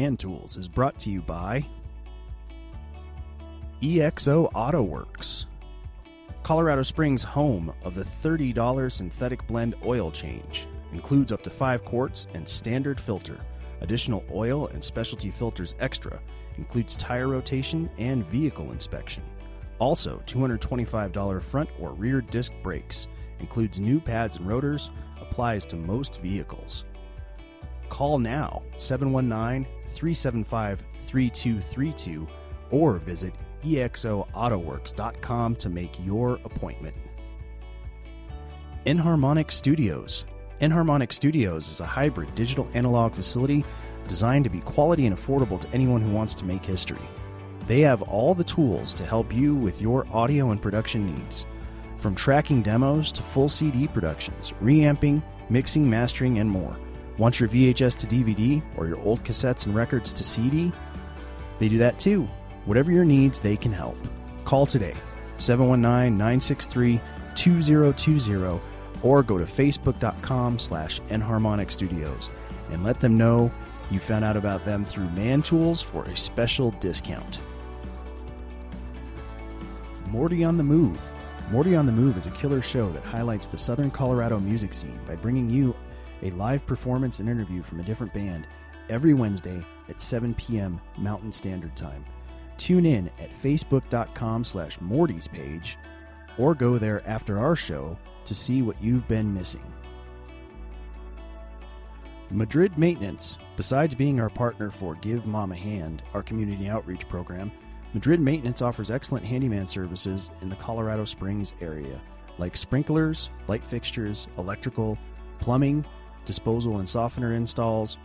Tools is brought to you by EXO Auto Works, Colorado Springs' home of the $30 synthetic blend oil change. Includes up to 5 quarts and standard filter. Additional oil and specialty filters extra. Includes tire rotation and vehicle inspection. Also, $225 front or rear disc brakes. Includes new pads and rotors. Applies to most vehicles. Call now 719 375 3232 or visit exoautoworks.com to make your appointment. Enharmonic Studios. Enharmonic Studios is a hybrid digital analog facility designed to be quality and affordable to anyone who wants to make history. They have all the tools to help you with your audio and production needs. From tracking demos to full CD productions, reamping, mixing, mastering, and more. Want your VHS to DVD or your old cassettes and records to CD? They do that too. Whatever your needs, they can help. Call today 719 963 2020 or go to facebook.com slash enharmonic studios and let them know you found out about them through Man Tools for a special discount. Morty on the Move. Morty on the Move is a killer show that highlights the Southern Colorado music scene by bringing you a live performance and interview from a different band every Wednesday at 7 p.m. Mountain Standard Time. Tune in at facebook.com slash Morty's page or go there after our show to see what you've been missing. Madrid Maintenance, besides being our partner for Give Mom a Hand, our community outreach program, Madrid Maintenance offers excellent handyman services in the Colorado Springs area, like sprinklers, light fixtures, electrical, plumbing, disposal and softener installs,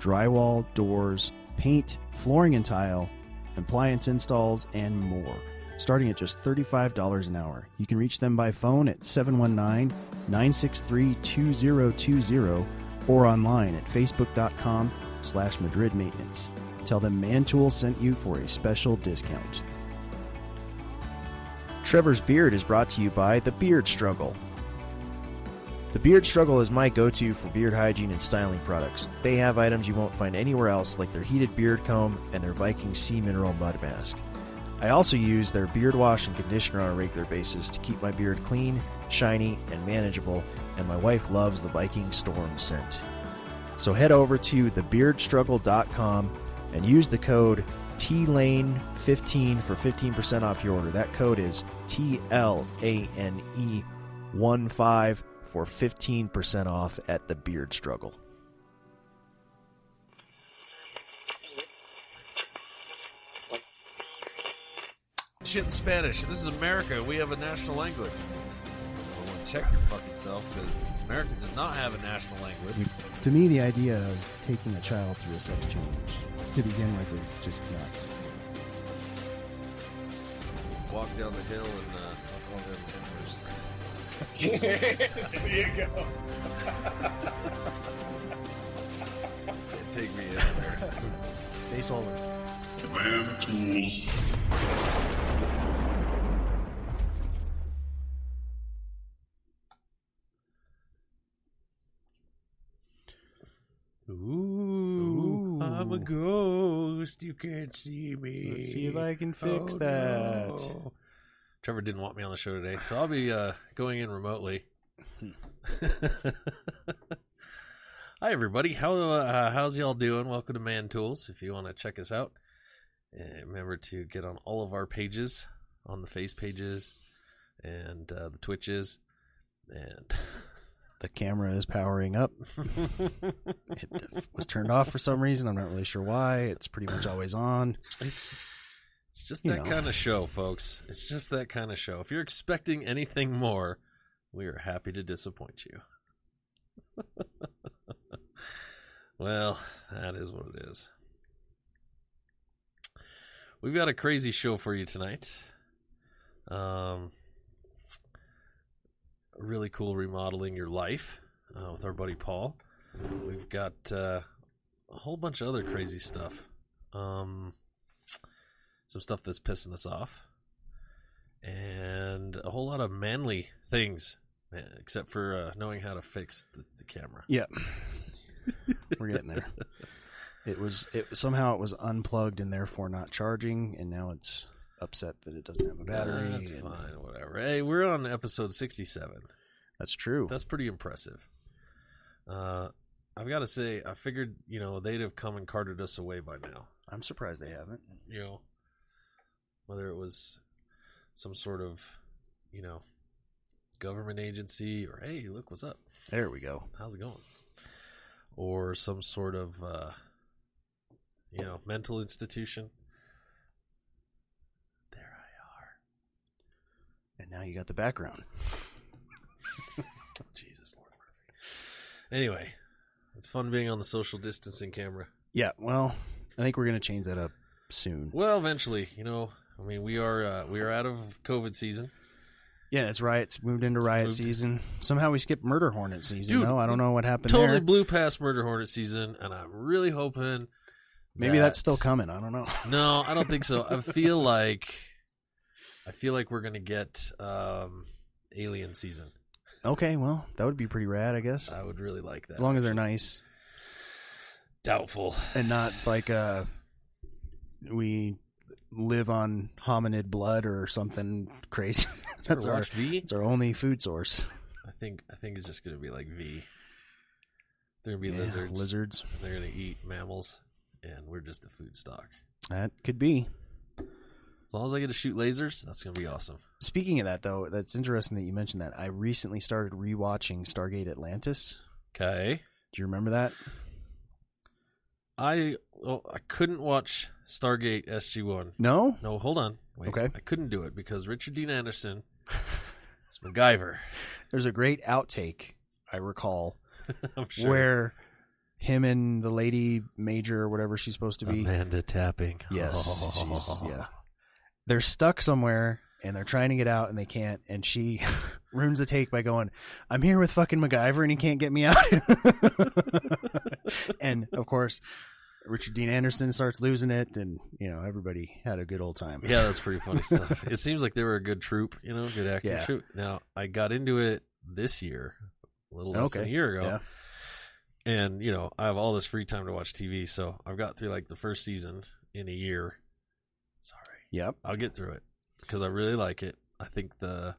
drywall, doors, paint, flooring and tile, appliance installs, and more. Starting at just $35 an hour. You can reach them by phone at 719 963 2020 or online at facebook.com slash Madrid Maintenance. Tell them Mantool sent you for a special discount. Trevor's Beard is brought to you by The Beard Struggle. The Beard Struggle is my go to for beard hygiene and styling products. They have items you won't find anywhere else, like their heated beard comb and their Viking Sea Mineral Mud Mask. I also use their beard wash and conditioner on a regular basis to keep my beard clean, shiny, and manageable, and my wife loves the Viking Storm scent. So head over to thebeardstruggle.com and use the code TLANE15 for 15% off your order. That code is T L A N E 1 5 for 15% off at the Beard Struggle. Shit in Spanish. This is America. We have a national language. Well, check your fucking self because America does not have a national language. To me, the idea of taking a child through a sex change to begin with is just nuts. Walk down the hill and uh, there you go. Can't take me in there. Stay solar. Man Tools. Ooh, I'm a ghost. You can't see me. Let's see if I can oh, fix that. no. Trevor didn't want me on the show today, so I'll be uh, going in remotely. Hi, everybody. How uh, how's y'all doing? Welcome to Man Tools. If you want to check us out, uh, remember to get on all of our pages, on the face pages, and uh, the Twitches, and The camera is powering up. It was turned off for some reason. I'm not really sure why. It's pretty much always on. It's it's just You that know. kind of show, folks. It's just that kind of show. If you're expecting anything more, we are happy to disappoint you. well, that is what it is. We've got a crazy show for you tonight. Um, really cool remodeling your life uh, with our buddy Paul. We've got uh, a whole bunch of other crazy stuff. Um, some stuff that's pissing us off, and a whole lot of manly things, eh, except for uh, knowing how to fix the, the camera. Yeah. We're getting there. It was it somehow it was unplugged and therefore not charging, and now it's upset that it doesn't have a battery. That's and- fine, whatever. Hey, we're on episode 67. That's true. That's pretty impressive. Uh, I've got to say, I figured, you know, they'd have come and carted us away by now. I'm surprised they haven't. You know, whether it was some sort of, you know, government agency or, hey, look, what's up? There we go. How's it going? Or some sort of, uh, you know, mental institution. There I are. And now you got the background. Jesus Lord Murphy. Anyway, it's fun being on the social distancing camera. Yeah, well, I think we're gonna change that up soon. Well, eventually, you know, I mean, we are uh, we are out of COVID season. Yeah, that's right. it's riots moved into riot Moved. season. Somehow we skipped murder hornet season. Dude, though. I don't know what happened Totally there. blew past Murder Hornet season, and I'm really hoping. Maybe that- that's still coming. I don't know. No, I don't think so. I feel like I feel like we're gonna get um, Alien season. Okay, well, that would be pretty rad, I guess. I would really like that. As long as they're nice Doubtful. and not like uh we live on hominid blood or something crazy. That's our V? it's our only food source. I think I think it's just gonna be like V. They're gonna be Yeah, lizards. Lizards. and They're gonna eat mammals, and we're just a food stock. That could be. As long as I get to shoot lasers, that's gonna be awesome. Speaking of that, though, that's interesting that you mentioned that. I recently started rewatching Stargate Atlantis. Okay. Do you remember that? I well, I couldn't watch Stargate SG One. No. No, hold on. Wait. Okay. I couldn't do it because Richard Dean Anderson is MacGyver. There's a great outtake I recall I'm sure. where him and the lady major or whatever she's supposed to be. Amanda Tapping. Yes, oh. she's, yeah. They're stuck somewhere and they're trying to get out and they can't. And she ruins the take by going, "I'm here with fucking MacGyver and he can't get me out." and of course, Richard Dean Anderson starts losing it, and you know everybody had a good old time. Yeah, that's pretty funny stuff. It seems like they were a good troop, you know, good acting Yeah. troop. Now, I got into it this year, a little less than a year ago. Yeah. And, you know, I have all this free time to watch TV, so I've got through like the first season in a year. Sorry. Yep. I'll get through it because I really like it. I think the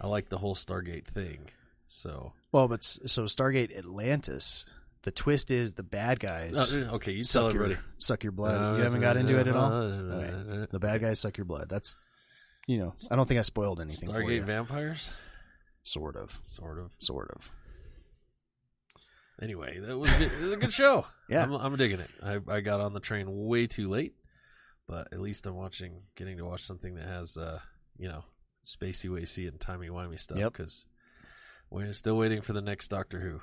I like the whole Stargate thing. So, Well, but so Stargate Atlantis. The twist is the bad guys Uh, okay, you tell suck your, everybody. suck your blood. you haven't got into it at all. The bad guys suck your blood. That's you know. I don't think I spoiled anything for you. Stargate vampires, Sort of. sort of. Sort of. Anyway, that was it was a good show. Yeah. I'm, I'm digging it. I I got on the train way too late, but at least I'm watching, getting to watch something that has, uh, you know, spacey wacy and timey wimey stuff. Yep. Because we're still waiting for the next Doctor Who.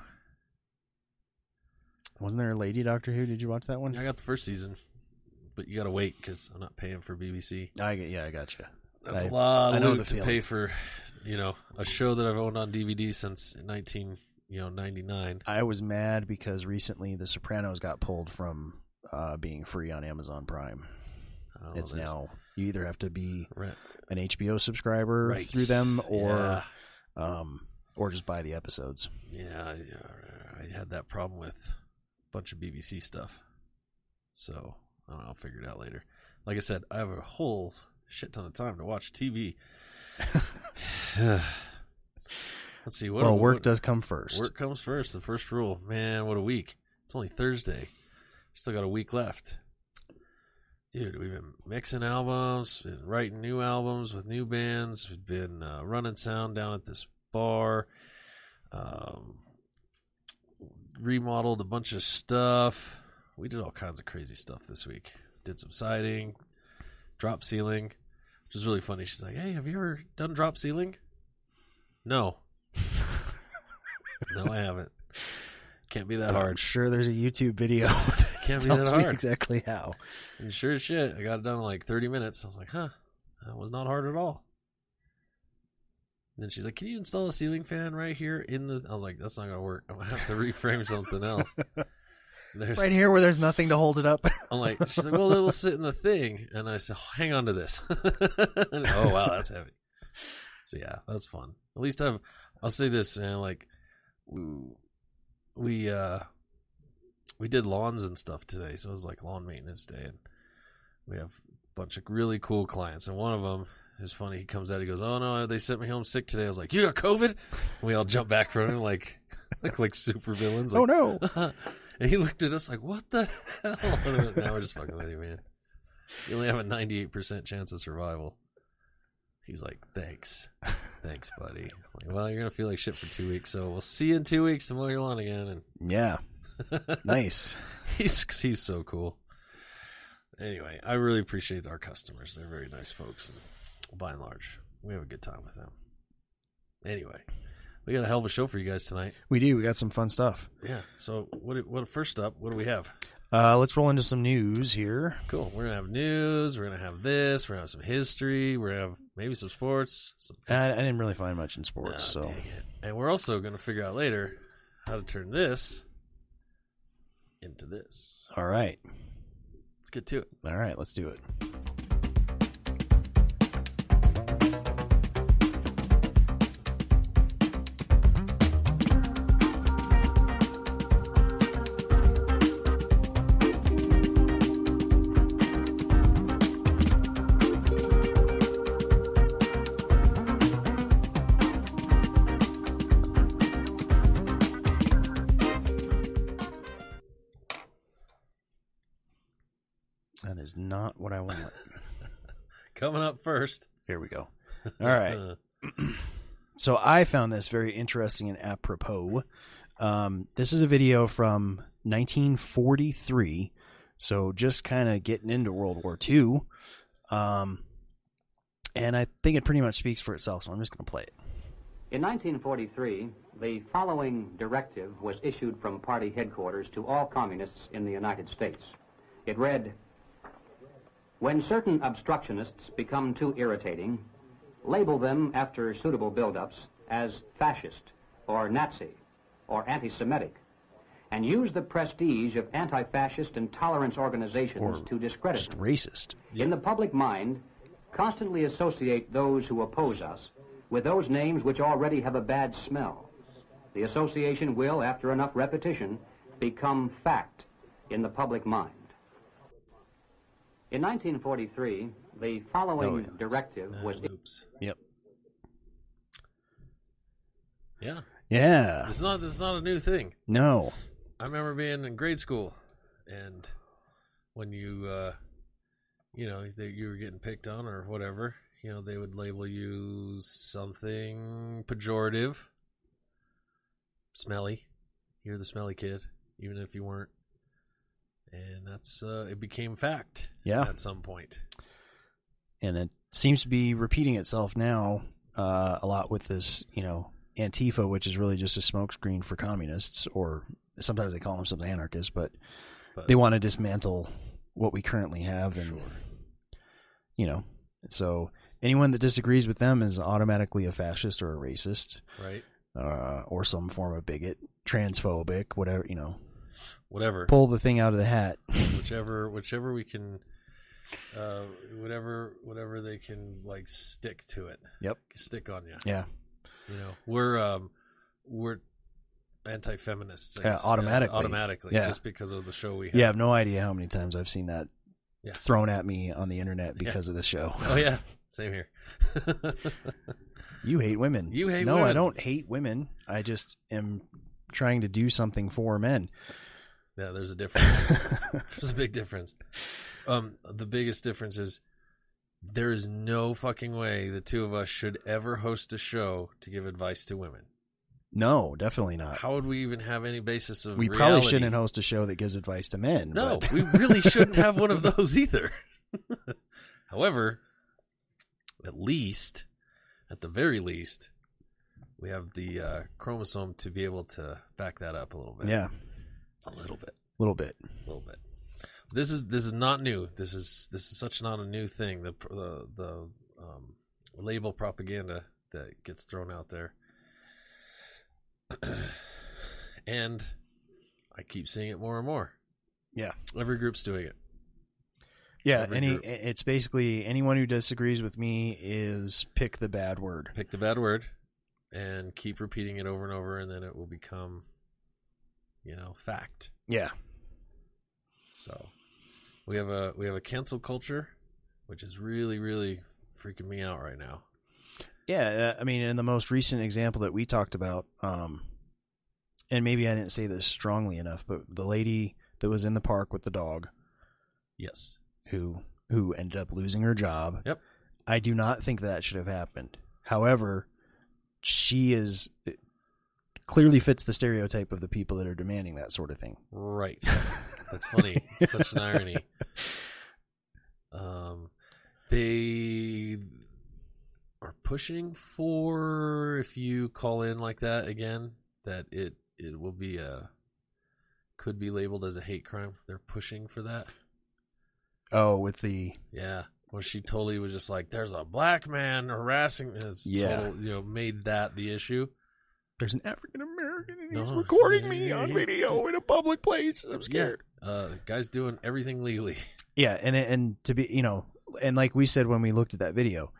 Wasn't there a lady Doctor Who? Did you watch that one? I got the first season, but you got to wait because I'm not paying for BBC. I get. Yeah, I got you. That's I- a lot I of know loot to feeling. pay for, you know, a show that I've owned on DVD since 19, you know, 99. I was mad because recently The Sopranos got pulled from uh, being free on Amazon Prime. Oh, it's there's- now you either have to be Right. an HBO subscriber Right. through them or yeah. um or just buy the episodes. Yeah, yeah, I had that problem with a bunch of BBC stuff. So I don't know. I'll figure it out later. Like I said, I have a whole shit ton of time to watch TV. Let's see. What well, work what- does come first. Work comes first. The first rule. Man, what a week! It's only Thursday. Still got a week left. Dude, we've been mixing albums, been writing new albums with new bands. We've been uh, running sound down at this bar. Um, remodeled a bunch of stuff. We did all kinds of crazy stuff this week. Did some siding, drop ceiling, which is really funny. She's like, "Hey, have you ever done drop ceiling?" No. no, I haven't. Can't be that I'm hard. sure there's a YouTube video Can't be that hard. exactly how. And sure as shit, I got it done in like 30 minutes. I was like, huh, that was not hard at all. And then she's like, can you install a ceiling fan right here in the. I was like, that's not going to work. I'm to have to reframe something else. There's, Right here where there's nothing to hold it up. I'm like, she's like, well, it'll sit in the thing. And I said, hang on to this. And, oh, wow, that's heavy. So, yeah, that's fun. At least I've, I'll say this, man, like, we, we uh, we did lawns and stuff today, so it was like lawn maintenance day, and we have a bunch of really cool clients, and one of them is funny. He comes out, he goes, "Oh no, they sent me home sick today." I was like, "You got COVID?" And we all jump back from him like like like super villains. Oh Like, no! and he looked at us like, "What the hell?" now we're just fucking with you, man. You only have a ninety-eight percent chance of survival. He's like, "Thanks, thanks, buddy." I'm like, well, you're gonna feel like shit for two weeks, so we'll see you in two weeks to mow your lawn again. And yeah, nice. he's he's so cool. Anyway, I really appreciate our customers. They're very nice folks, and by and large, we have a good time with them. Anyway, we got a hell of a show for you guys tonight. We do. We got some fun stuff. Yeah. So what? What? First up, what do we have? Uh, let's roll into some news here. Cool. We're gonna have news. We're gonna have this. We're gonna have some history. We're gonna have maybe some sports. Some I, I didn't really find much in sports, Ah, so. And we're also gonna figure out later how to turn this into this. all right, Let's get to it. all right, let's do it. What I want. Coming up first. Here we go. All right. So I found this very interesting and apropos. Um, this is a video from 1943. So just kind of getting into World War II. Um, and I think it pretty much speaks for itself. So I'm just going to play it. In 1943, the following directive was issued from party headquarters to all communists in the United States. It read When certain obstructionists become too irritating, label them after suitable buildups as fascist or Nazi or anti Semitic, and use the prestige of anti fascist and tolerance organizations Or to discredit Just them. racist. In the public mind, constantly associate those who oppose us with those names which already have a bad smell. The association will, after enough repetition, become fact in the public mind. In 1943, the following Oh, yeah, directive uh, was loops. Yep. Yeah. Yeah. It's not. It's not a new thing. No. I remember being in grade school, and when you, uh, you know, they, you were getting picked on or whatever, you know, they would label you something pejorative, smelly. You're the smelly kid, even if you weren't. And that's uh, it became fact. Yeah. At some point. and it seems to be repeating itself now uh, a lot with this, you know, Antifa, which is really just a smokescreen for communists, or sometimes they call themselves anarchists, but But they want to dismantle what we currently have, and Sure. you know, so anyone that disagrees with them is automatically a fascist or a racist, right, uh, or some form of bigot, transphobic, whatever, you know, whatever. pull the thing out of the hat. whichever whichever we can uh whatever whatever they can like stick to it Yep. stick on you Yeah, you know we're um we're anti-feminists Yeah, automatically. automatically Yeah. just because of the show we have yeah. I have no idea how many times I've seen that Yeah. thrown at me on the internet because of the show. oh yeah same here You hate women. You hate no, I don't hate women. I just am trying to do something for men. yeah there's a difference there's a big difference um the biggest difference is there is no fucking way the two of us should ever host a show to give advice to women no, definitely not. how would we even have any basis of we probably shouldn't host a show that gives advice to men. No, but- we really shouldn't have one of those either. However, at least, at the very least, we have the uh, chromosome to be able to back that up a little bit. yeah, a little bit, a little bit. a little bit. This is this is not new. This is this is such not a new thing. The the the um, label propaganda that gets thrown out there, and I keep seeing it more and more. Yeah. Every group's doing it. Yeah, Every any group. it's basically anyone who disagrees with me is pick the bad word. pick the bad word and keep repeating it over and over and then it will become you know fact Yeah. So we have a we have a cancel culture, which is really really freaking me out right now. Yeah, uh, I mean, in the most recent example that we talked about, um, and maybe I didn't say this strongly enough, but the lady that was in the park with the dog, Yes. who who ended up losing her job. Yep. I do not think that should have happened. However, she is clearly fits the stereotype of the people that are demanding that sort of thing. Right. That's funny. It's such an irony. Um, they are pushing for if you call in like that again, that it it will be a could be labeled as a hate crime. They're pushing for that. Oh, with the Yeah. Well, she totally was just like, "There's a black man harassing." It's Yeah. total, you know, made that the issue. there's an African American and he's No. recording me Yeah, on video in a public place. I'm scared. Uh, guy's doing everything legally. Yeah, and and to be you know, and like we said when we looked at that video,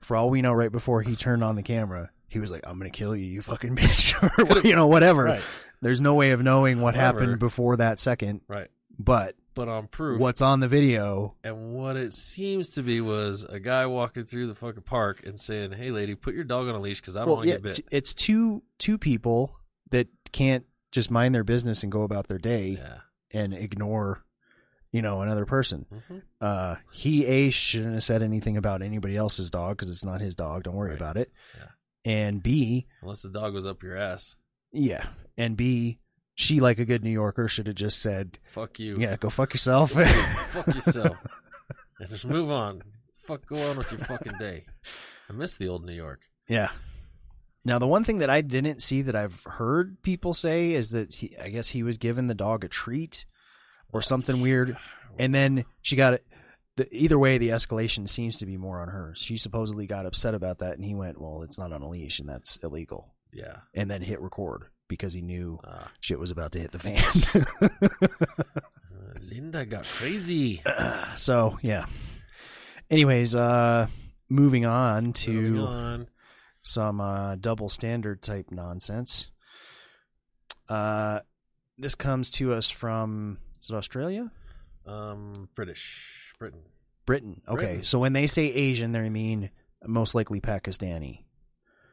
for all we know, right before he turned on the camera, he was like, "I'm gonna kill you, you fucking bitch," or you know, whatever. Right. There's no way of knowing what However- happened before that second, Right. but But on proof, what's on the video? And what it seems to be was a guy walking through the fucking park and saying, "Hey, lady, put your dog on a leash because I don't Well, want to yeah, get bit." it's two two people that can't just mind their business and go about their day Yeah. and ignore, you know, another person. hmm Uh, he a shouldn't have said anything about anybody else's dog because it's not his dog. Don't worry Right. about it. Yeah. And B, Unless the dog was up your ass. yeah, and B, she like a good New Yorker should have just said, Fuck you. "Yeah, go fuck yourself." Fuck yourself. and just move on. Fuck, go on with your fucking day. I miss the old New York. Yeah. Now, the one thing that I didn't see that I've heard people say is that he, I guess he was giving the dog a treat or something weird, and then she got it. The, either way, the escalation seems to be more on her. She supposedly got upset about that, and he went, "Well, it's not on a leash, and that's illegal," Yeah. and then hit record because he knew Uh, shit was about to hit the fan. uh, Linda got crazy. so yeah. Anyways, uh, moving on to Moving on. some uh, double standard type nonsense. Uh, this comes to us from is it Australia, Um, British. Britain. Britain? Okay, Britain. so when they say Asian, they mean most likely Pakistani.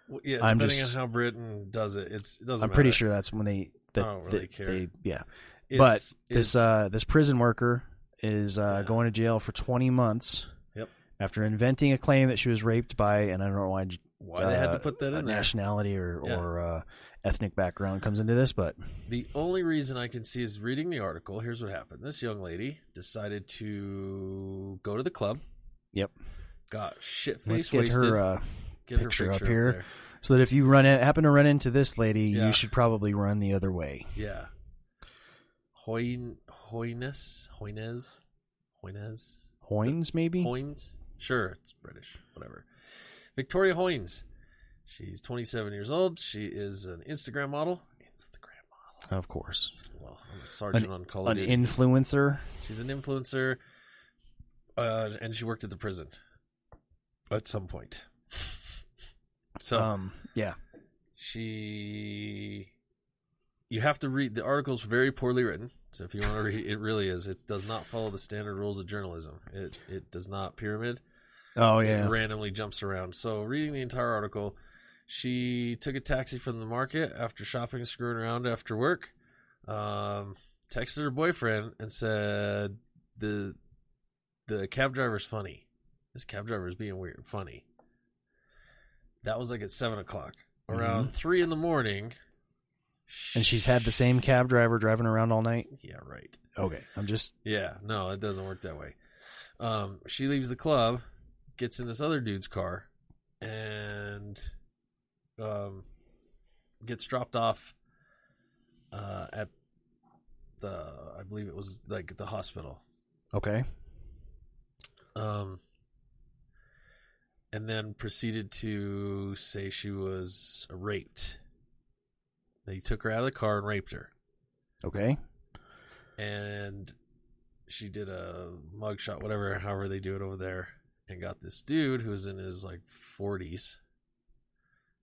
Well, yeah, I'm depending just- on how Britain does it, it's it doesn't. I'm pretty matter. sure that's when they. That, I don't really that care. They, yeah, It's- but it's- this uh, this prison worker is uh, Yeah. going to jail for 20 months. Yep. After inventing a claim that she was raped by, and I don't know why why they had to uh, put that in there. nationality or Yeah. or uh, ethnic background comes into this, but The only reason I can see is reading the article. Here's what happened. This young lady decided to go to the club. Yep. Got shit get wasted. her uh, get her picture picture up here. there. so that if you run in, happen to run into this lady, Yeah. you should probably run the other way. Yeah. Hoyn Hoynes Hoynes Hoynes Hoynes, maybe. Hoynes. Sure, it's British. Whatever. Victoria Hoynes. She's 27 years old. She is an Instagram model. Instagram model. Of course, Well, I'm a sergeant on Call an influencer. She's an influencer, uh, and she worked at the prison at some point. So um, yeah, she, you have to read the article's very poorly written. So if you want to read, it really is. It does not follow the standard rules of journalism. It it does not pyramid. oh It yeah, randomly jumps around. So reading the entire article, she took a taxi from the market after shopping and screwing around after work. Um, texted her boyfriend and said the the cab driver's funny. This cab driver is being weird, funny. That was like at seven o'clock. Around three in the morning, Mm-hmm. and she's had the same cab driver driving around all night. Yeah, right. Okay, I'm just Yeah, no, it doesn't work that way. Um, she leaves the club, gets in this other dude's car, and um, gets dropped off uh, at the, I believe it was like the hospital. okay. Um, and then proceeded to say she was raped. They took her out of the car and raped her. Okay. and she did a mugshot, whatever, however they do it over there, and got this dude who's in his like forties.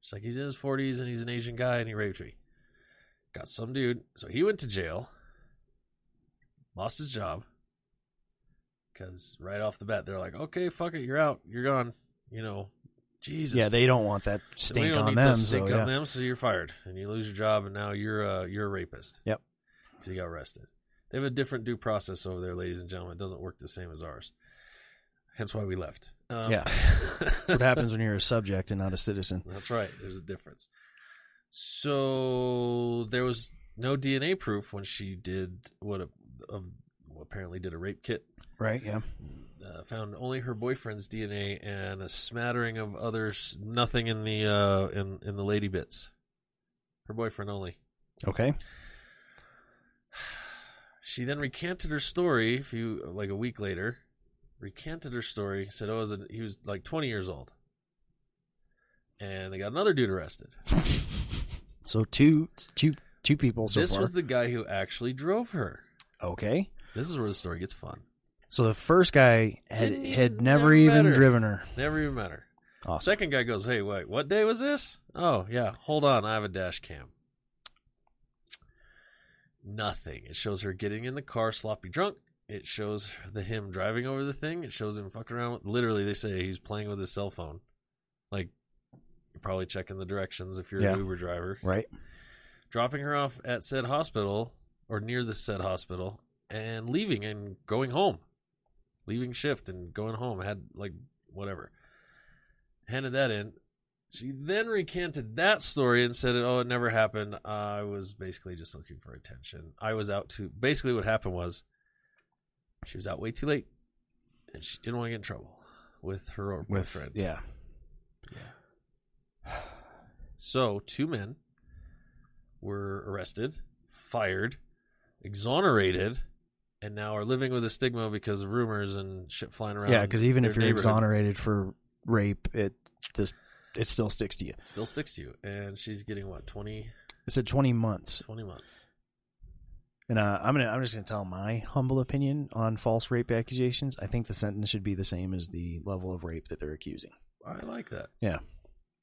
She's like, he's in his forties and he's an Asian guy and he raped me. Got some dude, so he went to jail. lost his job because right off the bat they're like, "Okay, fuck it, you're out, you're gone." You know, Jesus. Yeah, they don't want that we stink don't on need them. that stink so, on yeah. them, so you're fired and you lose your job, and now you're uh, you're a rapist. Yep. because he got arrested. They have a different due process over there, ladies and gentlemen. It doesn't work the same as ours. Hence why we left. Um, Yeah. That's what happens when you're a subject and not a citizen. That's right. There's a difference. So there was no DNA proof when she did what a, of apparently did a rape kit. Right? Yeah. Uh, found only her boyfriend's DNA and a smattering of others. Nothing in the uh, in in the lady bits. Her boyfriend only. Okay. She then recanted her story a few like a week later. Recanted her story. Said oh, it was a, he was like 20 years old. And they got another dude arrested. So two, two, two people so this far. was the guy who actually drove her. okay. This is where the story gets fun. So the first guy had Didn't had even- never never even met her. driven her. Never even met her. Awesome. Second guy goes, "Hey, wait, what day was this? Oh, yeah. Hold on, I have a dash cam." Nothing. It shows her getting in the car, sloppy drunk. It shows the him driving over the thing. It shows him fucking around. With, literally, they say he's playing with his cell phone. Like, you're probably checking the directions if you're Yeah. an Uber driver. Right. Dropping her off at said hospital or near the said hospital and leaving and going home. Leaving shift and going home. Had like whatever. Handed that in. She then recanted that story and said, "Oh, it never happened. I was basically just looking for attention. I was out to basically what happened was she was out way too late, and she didn't want to get in trouble with her With boyfriend. Yeah. Yeah. So two men were arrested, fired, exonerated, and now are living with a stigma because of rumors and shit flying around. Yeah, because even if you're exonerated for rape, it this it still sticks to you. it still sticks to you. And she's getting what 20, It said 20 months, 20 months. and uh, I'm gonna I'm just gonna tell my humble opinion on false rape accusations. I think the sentence should be the same as the level of rape that they're accusing. I like that. Yeah.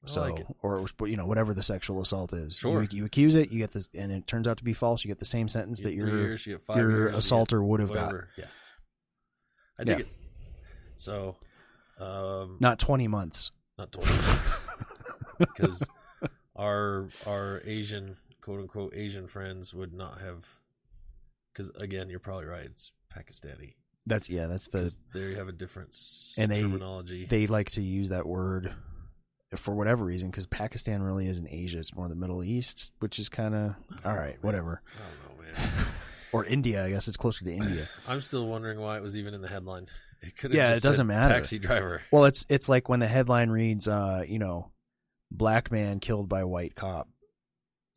So like it. or you know whatever the sexual assault is. Sure. You, you accuse it, you get this, and it turns out to be false. You get the same sentence You that your years, you your years, assaulter would have got. Yeah, I dig Yeah. it. So, um, Not 20 months. not twenty months, because our our Asian quote unquote Asian friends would not have. Because again, you're probably right. It's Pakistani. That's yeah. That's the there you have a different And they- terminology. they like to use that word for whatever reason because Pakistan really isn't Asia; it's more the Middle East, which is kind of all right, whatever. I don't know, man. Or India, I guess it's closer to India. I'm still wondering why it was even in the headline. It could Yeah, just it doesn't matter. Taxi driver. Well, it's it's like when the headline reads, uh, you know, black man killed by white cop.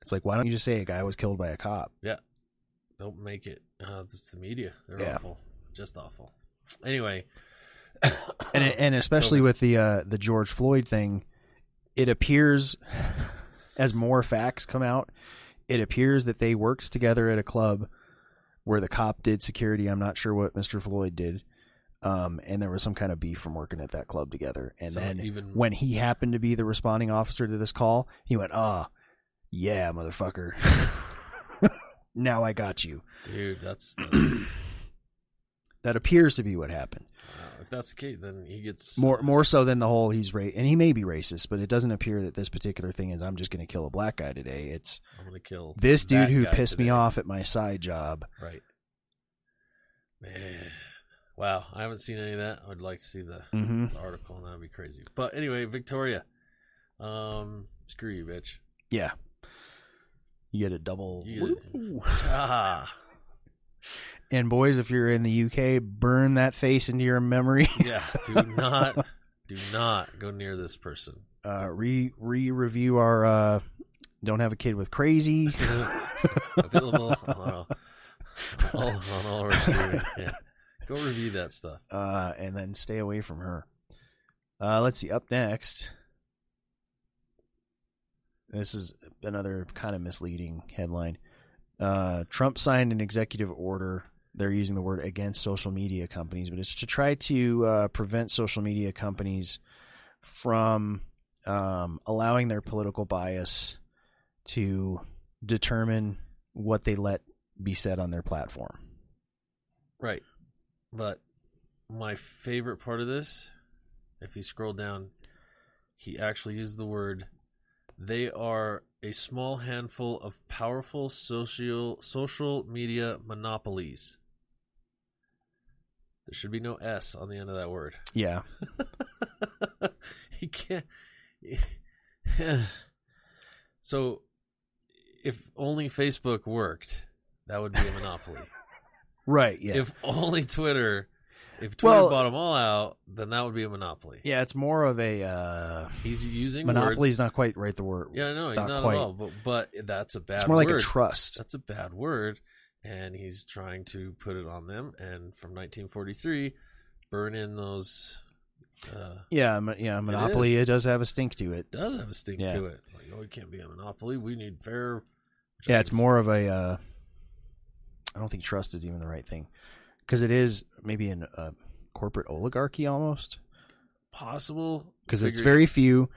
It's like, why don't you just say a guy was killed by a cop? Yeah, don't make it. Uh, it's the media. They're Yeah. awful. Just awful. Anyway. and and especially with the uh, the George Floyd thing, it appears as more facts come out, it appears that they worked together at a club where the cop did security. I'm not sure what Mr. Floyd did, um, and there was some kind of beef from working at that club together. And So then even- when he happened to be the responding officer to this call, he went, "Ah, yeah, motherfucker." now I got you. Dude, that's, that's That appears to be what happened. uh, if that's the case, then he gets more more so than the whole he's ra- and he may be racist, but it doesn't appear that this particular thing is I'm just going to kill a black guy today. It's I'm gonna kill this dude who pissed me off at my side job. Right. Man, wow! I haven't seen any of that. I would like to see the, Mm-hmm. the article, and that'd be crazy. But anyway, Victoria, um, screw you, bitch. Yeah, you get a double. Get- Woo. Ah, And boys, if you're in the UK, burn that face into your memory. yeah. Do not, do not go near this person. Uh, re re review our uh, don't have a kid with crazy. Available on all, all, on all our streaming. Yeah. Go review that stuff. uh, and then stay away from her. Uh, let's see. Up next, this is another kind of misleading headline. Uh, Trump signed an executive order. They're using the word against social media companies, but it's to try to uh, prevent social media companies from um, allowing their political bias to determine what they let be said on their platform. Right. But my favorite part of this, if you scroll down, he actually used the word they are a small handful of powerful social social media monopolies. There should be no S on the end of that word. Yeah. he can't. so, if only Facebook worked, that would be a monopoly. Right. Yeah. If only Twitter, if Twitter Well- bought them all out, then that would be a monopoly. yeah, it's more of a uh, He's using monopoly. Is not quite right. The word. Yeah, I know he's not not, quite. at all. But but that's a bad. It's more like a trust. That's a bad word, and he's trying to put it on them. And from 1943, burn in those. Uh, Yeah. mo- Yeah. Monopoly. is. It, does have a stink to it. does have a stink Yeah. to it. Like, oh, it can't be a monopoly. We need fair. Yeah. It's more of a. Uh, I don't think trust is even the right thing, because it is maybe an a corporate oligarchy almost. possible because it's very few,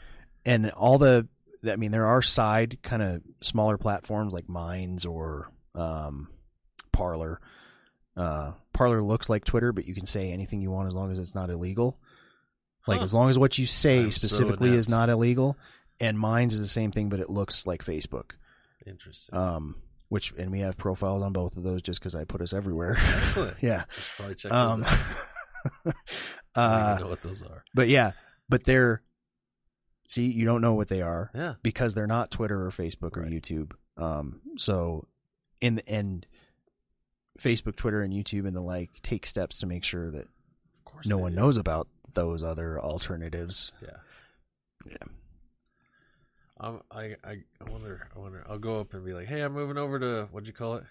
and all the. I mean, there are side kind of smaller platforms like Minds or um, Parler. Uh, Parler looks like Twitter, but you can say anything you want as long as it's not illegal. Like Huh. as long as what you say I'm so specifically is not illegal. And Minds is the same thing, but it looks like Facebook. Interesting. Um, which and we have profiles on both of those just because I put us everywhere. Excellent. yeah. Should probably check Um, those out. I don't uh, even know what those are. but yeah, but they're see, you don't know what they are Yeah. because they're not Twitter or Facebook or YouTube. Um, so in and Facebook, Twitter, and YouTube and the like take steps to make sure that Of course. no one do. knows about those other alternatives. Yeah. Yeah. Um, I, I, I wonder. I wonder. I'll go up and be like, "Hey, I'm moving over to what'd you call it?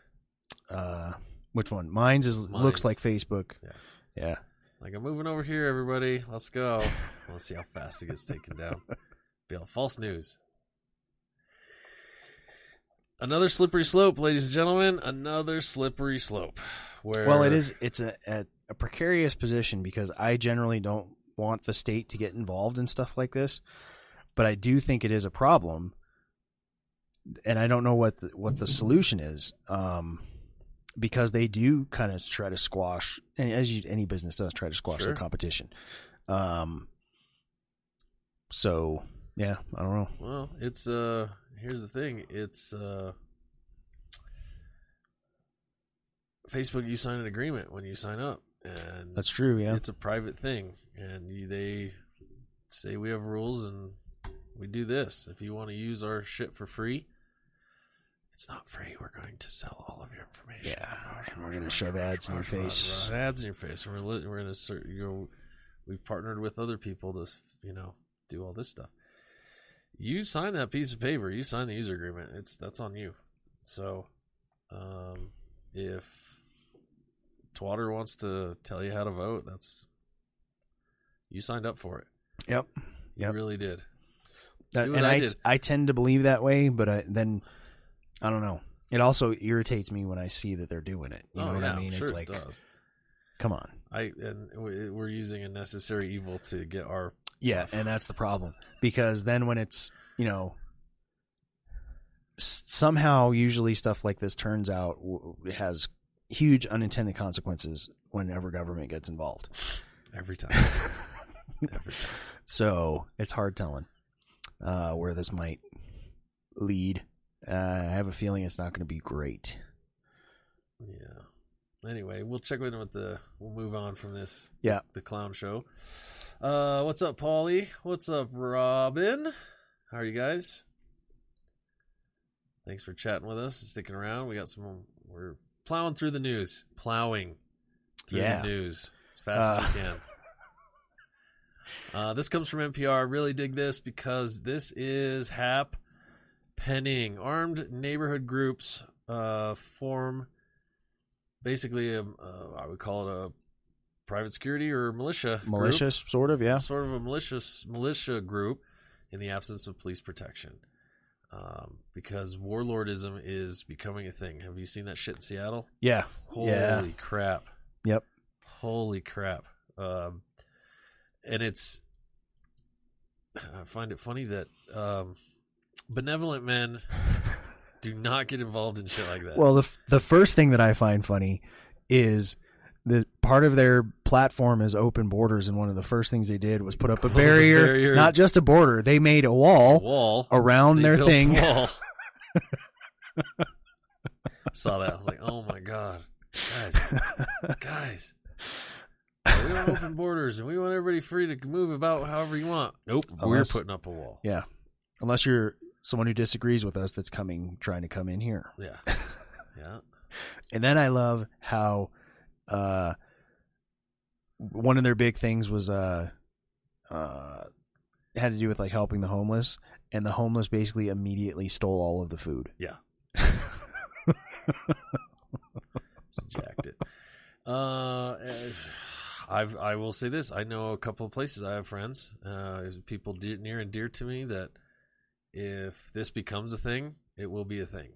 Uh, which one? Minds is Minds. looks like Facebook. Yeah. Yeah. Like, I'm moving over here, everybody. Let's go. Let's see how fast it gets taken down. Be all false news. Another slippery slope, ladies and gentlemen. Another slippery slope. Where Well, it is. It's a, a a precarious position because I generally don't want the state to get involved in stuff like this, but I do think it is a problem, and I don't know what the, what the solution is. Um, because they do kind of try to squash, and as you, any business does, try to squash Sure. the competition. Um. So yeah, I don't know. Well, it's uh. Here's the thing. It's uh. Facebook, you sign an agreement when you sign up, and That's true. Yeah. it's a private thing, and you, they say we have rules and we do this. If you want to use our shit for free, it's not free. We're going to sell all of your information. Yeah, and we're gonna shove ads in your face. Ads in your face. We're we're gonna you know, we've partnered with other people to you know do all this stuff. You sign that piece of paper. You sign the user agreement. It's that's on you. So, um, if Twatter wants to tell you how to vote, that's you signed up for it. Yep. You Yep. really did. That, and I I, did. I tend to believe that way, but I, then I don't know. It also irritates me when I see that they're doing it. You know oh what yeah, I mean? Sure it's it like, does. come on. I and we're using a necessary evil to get our Yeah, and that's the problem because then when it's you know somehow usually stuff like this turns out it has huge unintended consequences whenever government gets involved. every time. every time. So it's hard telling uh, where this might lead. Uh, I have a feeling it's not going to be great. Yeah. Anyway, we'll check with him with the. We'll move on from this. Yeah. The clown show. Uh, what's up, Paulie? What's up, Robin? How are you guys? Thanks for chatting with us and sticking around. We got some. We're plowing through the news. Plowing through Yeah. the news as fast as Uh, we can. Uh, this comes from NPR. I Really dig this because this is Hap Penning. Armed neighborhood groups uh, form basically, a, uh, I would call it a private security or militia. group. Malicious, sort of, yeah. Sort of a malicious militia group in the absence of police protection. Um, because warlordism is becoming a thing. Have you seen that shit in Seattle? Yeah. Holy Yeah. crap. Yep. Holy crap. Um, and it's, I find it funny that um, benevolent men do not get involved in shit like that. Well, the f- the first thing that I find funny is the part of their platform is open borders, and one of the first things they did was put up a a barrier, barrier. not just a border. They made a wall, wall around They their a thing. Saw that. I was like, oh my god, guys, guys. We want open borders and we want everybody free to move about however you want. Nope, Unless- we're putting up a wall. Yeah, unless you're someone who disagrees with us that's coming trying to come in here. Yeah, yeah. And then I love how uh one of their big things was uh uh had to do with like helping the homeless and the homeless basically immediately stole all of the food. Yeah. Jacked it. Uh, eh, I've I will say this. I know a couple of places. I have friends, uh, people dear, near and dear to me that if this becomes a thing, it will be a thing.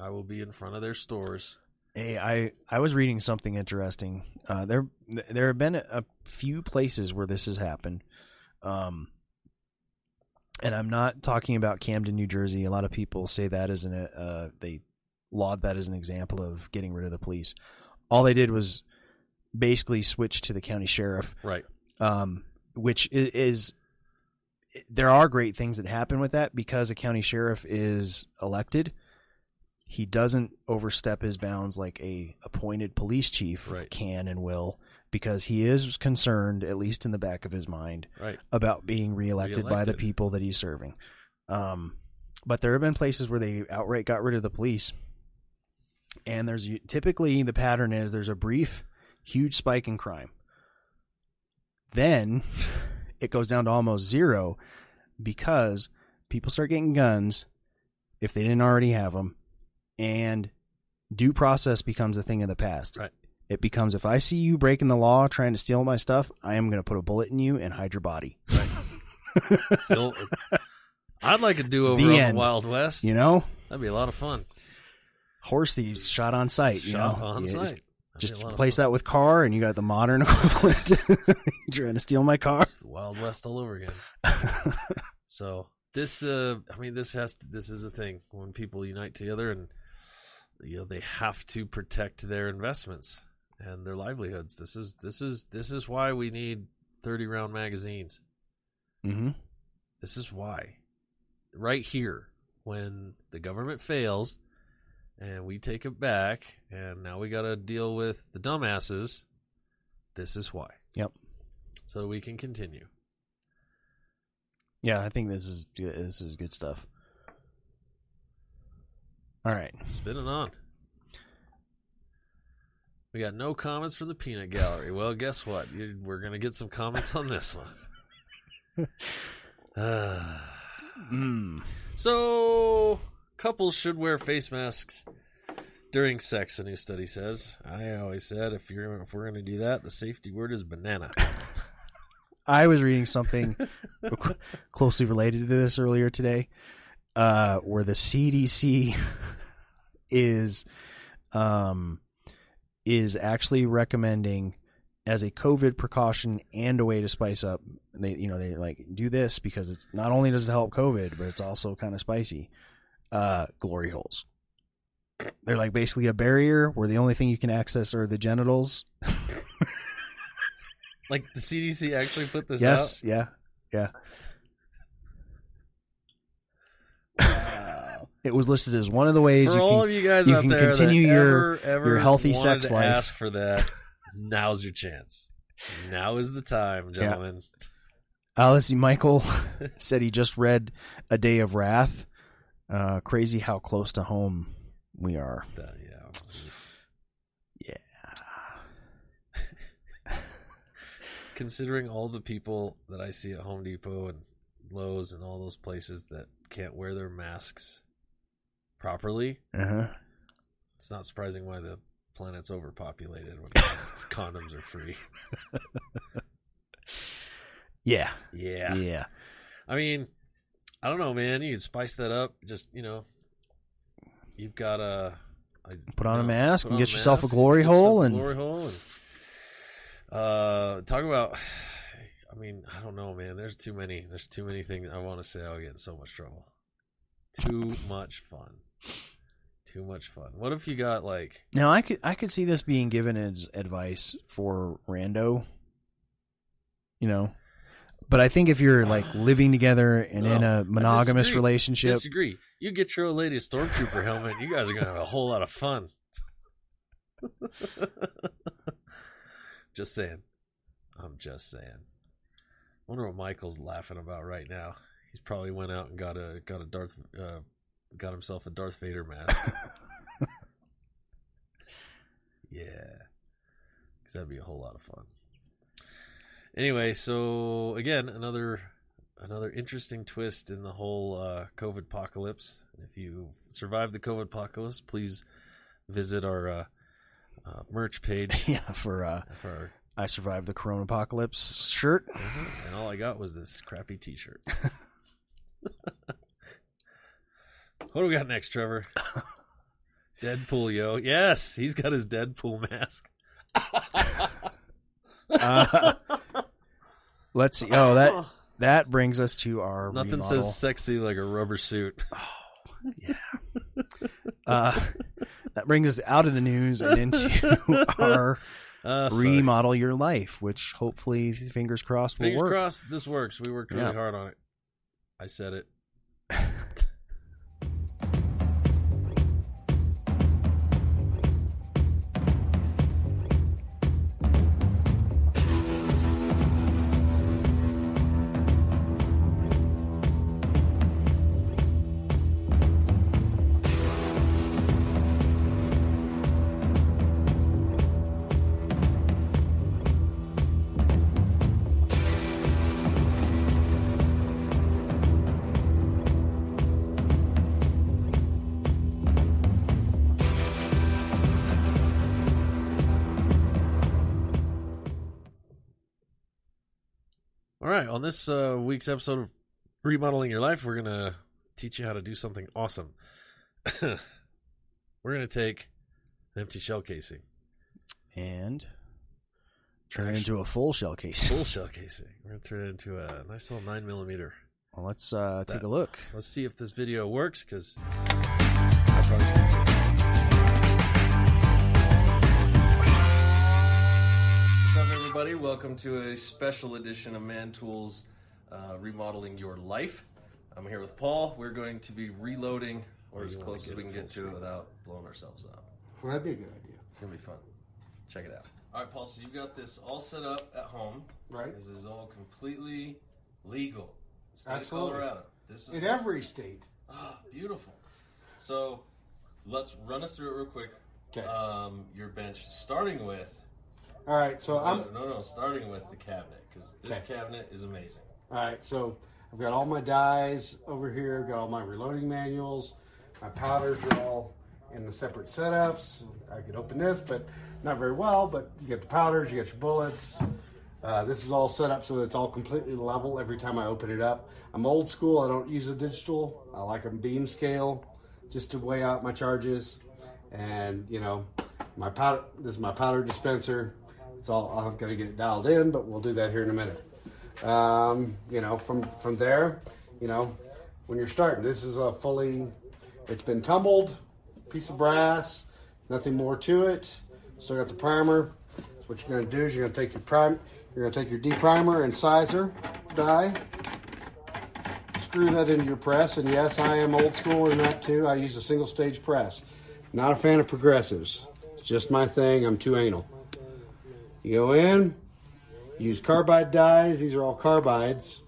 I will be in front of their stores. Hey, I I was reading something interesting. Uh, there there have been a few places where this has happened, um, and I'm not talking about Camden, New Jersey. A lot of people say that as an uh, they laud that as an example of getting rid of the police. All they did was basically switch to the county sheriff, Right. um, which is, is there are great things that happen with that because a county sheriff is elected. He doesn't overstep his bounds like a appointed police chief Right. can and will because he is concerned, at least in the back of his mind, Right. about being reelected, by the people that he's serving. Um, but there have been places where they outright got rid of the police, and there's typically the pattern is there's a brief, huge spike in crime. Then it goes down to almost zero because people start getting guns if they didn't already have them, and due process becomes a thing of the past. Right. It becomes if I see you breaking the law trying to steal my stuff, I am going to put a bullet in you and hide your body. Still, I'd like a do over The on the Wild West. You know, That'd be a lot of fun. horse thieves shot on sight. you Shot know? on You site. Just, That'd be just a lot of replace that with car, and you got the modern equivalent. trying to steal my car. It's the Wild West all over again. So this, uh, I mean, this has to, this is a thing when people unite together and you know they have to protect their investments and their livelihoods. This is this is this is why we need thirty round magazines. hmm This is why, right here, when the government fails and we take it back, and now we got to deal with the dumbasses. This is why. Yep. So we can continue. Yeah, I think this is this is good stuff. All right. Spinning on. We got no comments from the peanut gallery. Well, guess what? You, we're gonna get some comments on this one. Ah. Mm. so, couples should wear face masks during sex. A new study says. I always said if you're if we're gonna do that, the safety word is banana. I was reading something closely related to this earlier today, uh, where the CDC is um, is actually recommending as a COVID precaution and a way to spice up. They you know they like do this because it's not only does it help COVID, but it's also kind of spicy. Uh, glory holes. They're like basically a barrier where the only thing you can access are the genitals. like the CDC actually put this yes, out. yeah, yeah. It was listed as one of the ways For you all can. of you guys you out can there continue your- ever, ever your healthy sex life. ask for that, now's your chance. Now is the time, gentlemen. Alice Michael said he just read A Day of Wrath. Uh, crazy how close to home we are. That- yeah. Yeah. Considering all the people that I see at Home Depot and Lowe's and all those places that can't wear their masks properly, Uh huh. it's not surprising why the planet's overpopulated when condoms are free. Yeah. Yeah. Yeah. I mean, I don't know, man. You can spice that up. Just you know, you've got a, a Put on a mask and get yourself a glory hole a and- glory hole and uh, talk about. I mean, I don't know, man. There's too many. There's too many things I want to say. I'll get in so much trouble. Too much fun. Too much fun. What if you got like Now I could I could see this being given as advice for rando. You know, but I think if you're like living together and in a a I monogamous disagree. relationship, disagree? You get your old lady a stormtrooper helmet. You guys are gonna have a whole lot of fun. just saying. I'm just saying. Wonder what Michael's laughing about right now. He's probably went out and got a got a Darth uh, got himself a Darth Vader mask. yeah, because that'd be a whole lot of fun. Anyway, so again, another another interesting twist in the whole uh, COVID apocalypse. If you survive the COVID apocalypse, please visit our uh, uh, merch page yeah, for uh, for our I survived the Corona apocalypse shirt. and all I got was this crappy T-shirt. what do we got next, Trevor? Deadpool, yo! Yes, he's got his Deadpool mask. Uh, let's see. Oh, that that brings us to our Nothing remodel. says sexy like a rubber suit. Oh, yeah. uh, that brings us out of the news and into our Uh, remodel your life, which hopefully, fingers crossed, will Fingers work. crossed, this works. We worked really Yeah. hard on it. I said it. on this uh, week's episode of Remodeling Your Life, we're going to teach you how to do something awesome. we're going to take an empty shell casing, And turn it into a full shell case. full shell casing. We're going to turn it into a nice little 9 millimeter. Well, let's uh, take That- a look. Let's see if this video works because I probably everybody? Welcome to a special edition of Man Tools uh, Remodeling Your Life. I'm here with Paul. We're going to be reloading, or as close as we can get to it without blowing ourselves up. Well, that'd be a good idea. It's going to be fun. Check it out. All right, Paul, so you've got this all set up at home. Right. This is all completely legal. State Absolutely. of Colorado. This is In every state. Ah, beautiful. So let's run us through it real quick. 'Kay. Um, your bench, starting with All right, so I'm no, no, no, starting with the cabinet because this 'Kay. cabinet is amazing. all right. So I've got all my dies over here. I've got all my reloading manuals. My powders are all in the separate setups. I could open this, but not very well. But you get the powders, you get your bullets. Uh, this is all set up so that it's all completely level every time I open it up. I'm old school. I don't use a digital. I like a beam scale just to weigh out my charges. And you know, my powder. This is my powder dispenser. All. I've got to get it dialed in, but we'll do that here in a minute. Um, you know, from from there, you know, when you're starting, this is a fully. It's been tumbled, piece of brass, nothing more to it. Still got the primer. So what you're going to do is you're going to take your prime. You're going to take your deprimer and sizer die. Screw that into your press, and yes, I am old school in that too. I use a single stage press. Not a fan of progressives. It's just my thing. I'm too anal. You go in, use carbide dies. These are all carbides,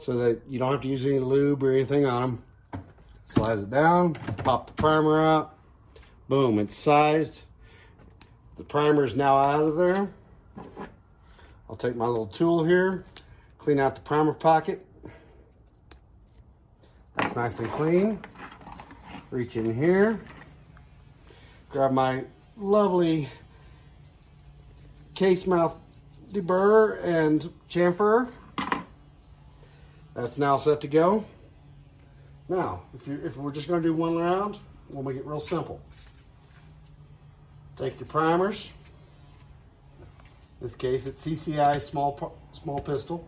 so that you don't have to use any lube or anything on them. Slides it down, pop the primer out. Boom, it's sized. The primer is now out of there. I'll take my little tool here, clean out the primer pocket. That's nice and clean. Reach in here, grab my lovely case mouth deburr and chamfer. That's now set to go. Now, if you if we're just going to do one round, we'll make it real simple. Take your primers. In this case, it's CCI small small pistol.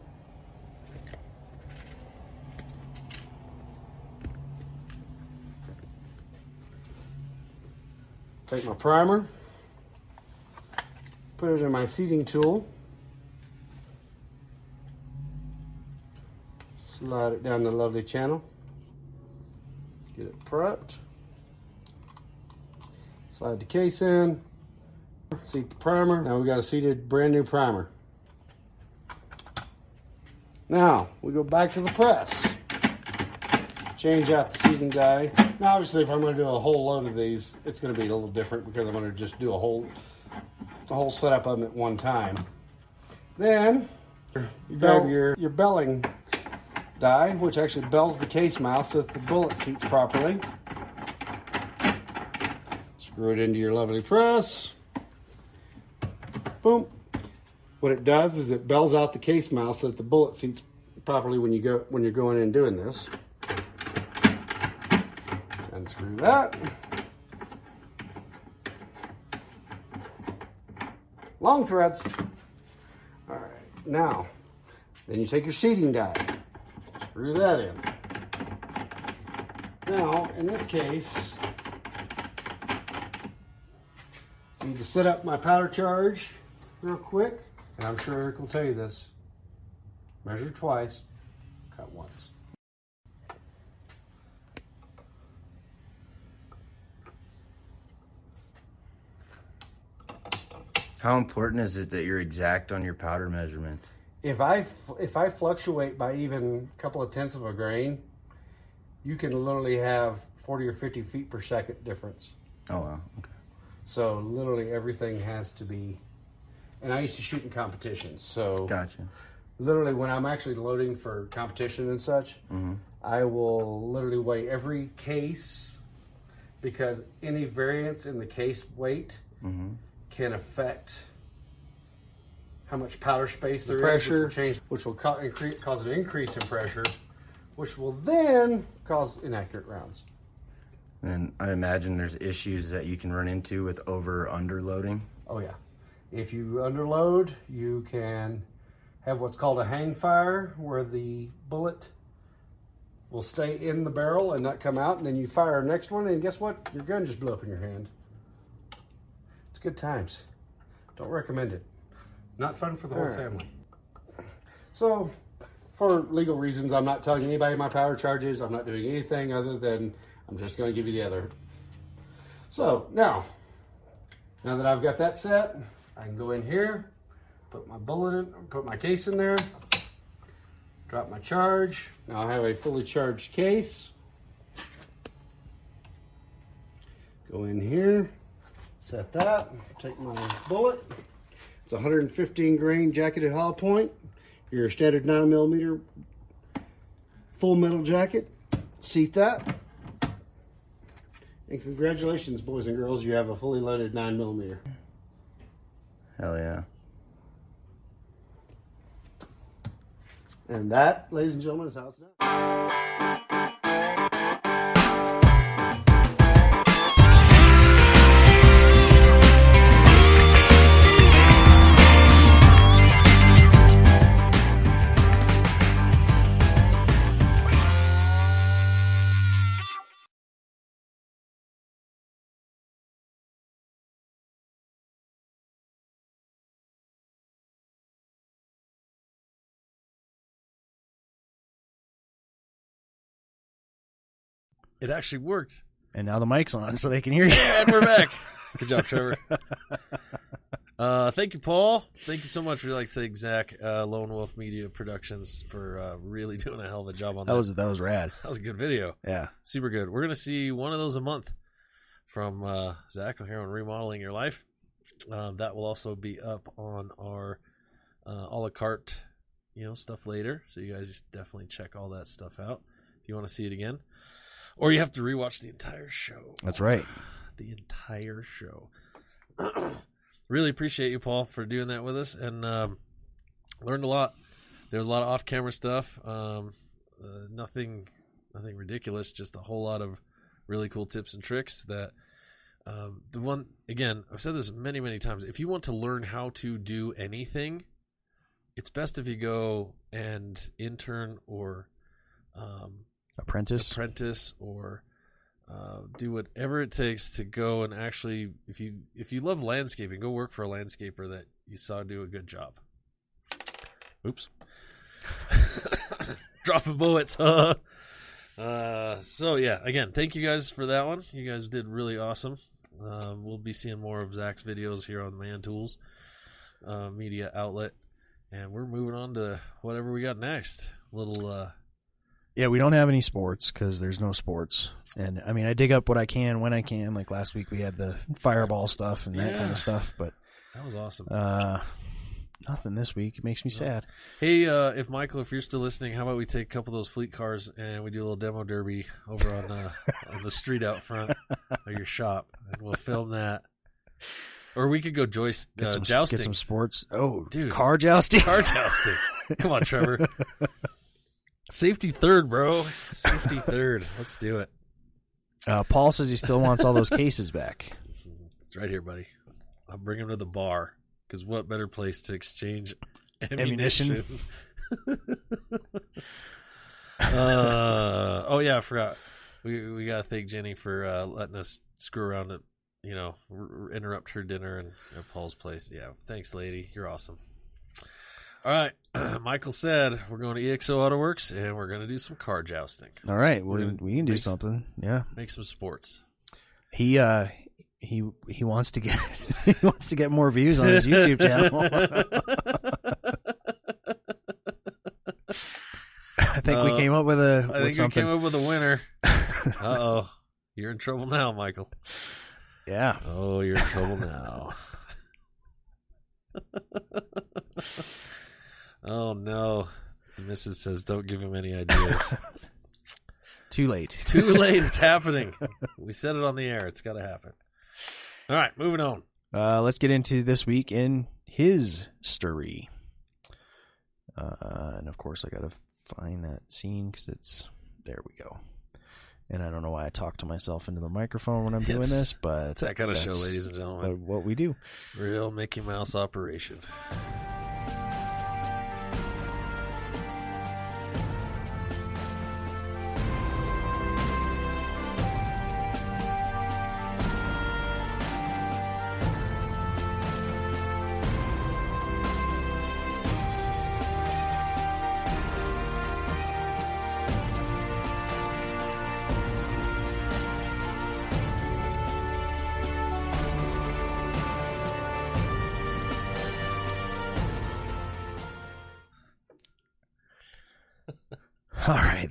Take my primer, put it in my seating tool, slide it down the lovely channel, get it prepped, slide the case in, seat the primer. Now we got a seated brand new primer. Now we go back to the press. Change out the seating die. Now, obviously, if I'm going to do a whole load of these, it's going to be a little different because I'm going to just do a whole, the whole setup of them at one time. Then you grab your your belling die, which actually bells the case mouth so that the bullet seats properly. Screw it into your lovely press. Boom. What it does is it bells out the case mouth so that the bullet seats properly when you go when you're going in and doing this. Unscrew that. Long threads. All right, now, then you take your seating die, screw that in. Now, in this case, I need to set up my powder charge real quick, and I'm sure Eric will tell you this. Measure twice, cut once. How important is it that you're exact on your powder measurement? If I if I fluctuate by even a couple of tenths of a grain, you can literally have 40 or 50 feet per second difference. Oh wow. Okay. So literally everything has to be. And I used to shoot in competitions, so Gotcha. literally when I'm actually loading for competition and such, mm-hmm. I will literally weigh every case because any variance in the case weight mm-hmm. Can affect how much powder space there is, pressure. which will change, which will ca- incre- cause an increase in pressure, which will then cause inaccurate rounds. And I imagine there's issues that you can run into with over or under loading. Oh yeah. If you underload, you can have what's called a hang fire, where the bullet will stay in the barrel and not come out, and then you fire the next one, and guess what? Your gun just blew up in your hand. Good times. Don't recommend it. Not fun for the whole Alright. family. So, for legal reasons, I'm not telling anybody my power charges. I'm not doing anything other than I'm just going to give you the other. So now, now that I've got that set, I can go in here, put my bullet in, put my case in there, drop my charge. Now I have a fully charged case. Go in here, set that, take my bullet. It's 115 grain jacketed hollow point. Your standard 9 millimeter full metal jacket. Seat that. And congratulations, boys and girls, you have a fully loaded 9 millimeter. Hell yeah. And that, ladies and gentlemen, is how it's done. It actually worked. And now the mic's on, so they can hear you. And we're back. Good job, Trevor. Uh, thank you, Paul. Thank you so much. We like to thank Zach, uh, Lone Wolf Media Productions, for uh, really doing a hell of a job on that. That was that was rad. that was a good video. Yeah. Super good. We're gonna see one of those a month from uh, Zach here on remodeling your life. Um, that will also be up on our uh, a la carte, you know, stuff later. So you guys just definitely check all that stuff out if you want to see it again, or you have to rewatch the entire show. That's right. The entire show. really appreciate you, Paul, for doing that with us, and um, learned a lot. There was a lot of off-camera stuff. Um, uh, nothing, nothing ridiculous. Just a whole lot of really cool tips and tricks. That um, the one again, I've said this many, many times. If you want to learn how to do anything, it's best if you go and intern or um, Apprentice. apprentice or uh, do whatever it takes to go and actually, if you if you love landscaping, go work for a landscaper that you saw do a good job. Oops, dropping bullets. uh, so yeah, again, thank you guys for that one. You guys did really awesome. Um, we'll be seeing more of Zach's videos here on Man Tools uh, media outlet, and we're moving on to whatever we got next. Little uh, Yeah, we don't have any sports because there's no sports. And I mean, I dig up what I can when I can. Like last week, we had the fireball stuff and that kind of stuff. But that was awesome. uh, nothing this week. It makes me sad. Hey, uh, if Michael, if you're still listening, how about we take a couple of those fleet cars and we do a little demo derby over on uh, on the street out front of your shop, and we'll film that. Or we could go joist Get uh, some jousting, Get some sports. Oh, Dude. car jousting. car jousting. Come on, Trevor. Safety third, bro. Safety third. Let's do it. Uh, Paul says he still wants all those cases back. It's right here, buddy. I'll bring him to the bar because what better place to exchange Ammunition. ammunition? uh, oh yeah, I forgot. We we gotta thank Jenny for uh, letting us screw around at you know r- interrupt her dinner and at Paul's place. Yeah, thanks, lady. You're awesome. All right, Michael said we're going to EXO Autoworks and we're gonna do some car jousting, All right, We're we gonna we can do something. Yeah, make some sports. he uh he he wants to get he wants to get more views on his YouTube channel. I think we Uh, came up with a I with think something. came up with a winner. Uh oh, you're in trouble now, Michael. yeah, Oh, you're in trouble now. Oh no. The missus says don't give him any ideas. too late. Too late, it's happening. We said it on the air. It's gotta happen. All right, moving on. Uh, let's get into this week in his story. Uh, and of course, I gotta find that scene because it's there. We go. And I don't know why I talk to myself into the microphone when I'm doing this, but It's that kind of show, ladies and gentlemen. what we do. Real Mickey Mouse operation.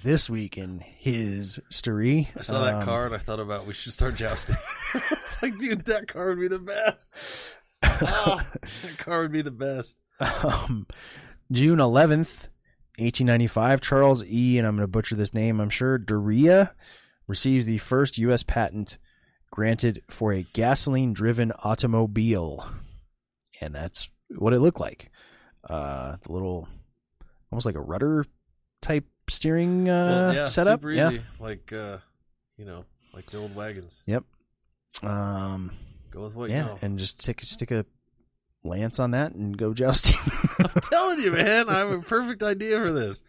This week in his story. I saw that um, car and I thought about we should start jousting. it's like, dude, that car would be the best. Oh, that car would be the best. um, June 11th, 1895, Charles E., and I'm going to butcher this name, I'm sure, Duryea receives the first U.S. patent granted for a gasoline driven automobile. And that's what it looked like. Uh, the little, almost like a rudder type steering uh, well, yeah, setup. super easy. Like, uh, you know, like the old wagons. Yep. Um, Go with what yeah, you know. and just stick, stick a lance on that and go jousting. I'm telling you, man, I have a perfect idea for this.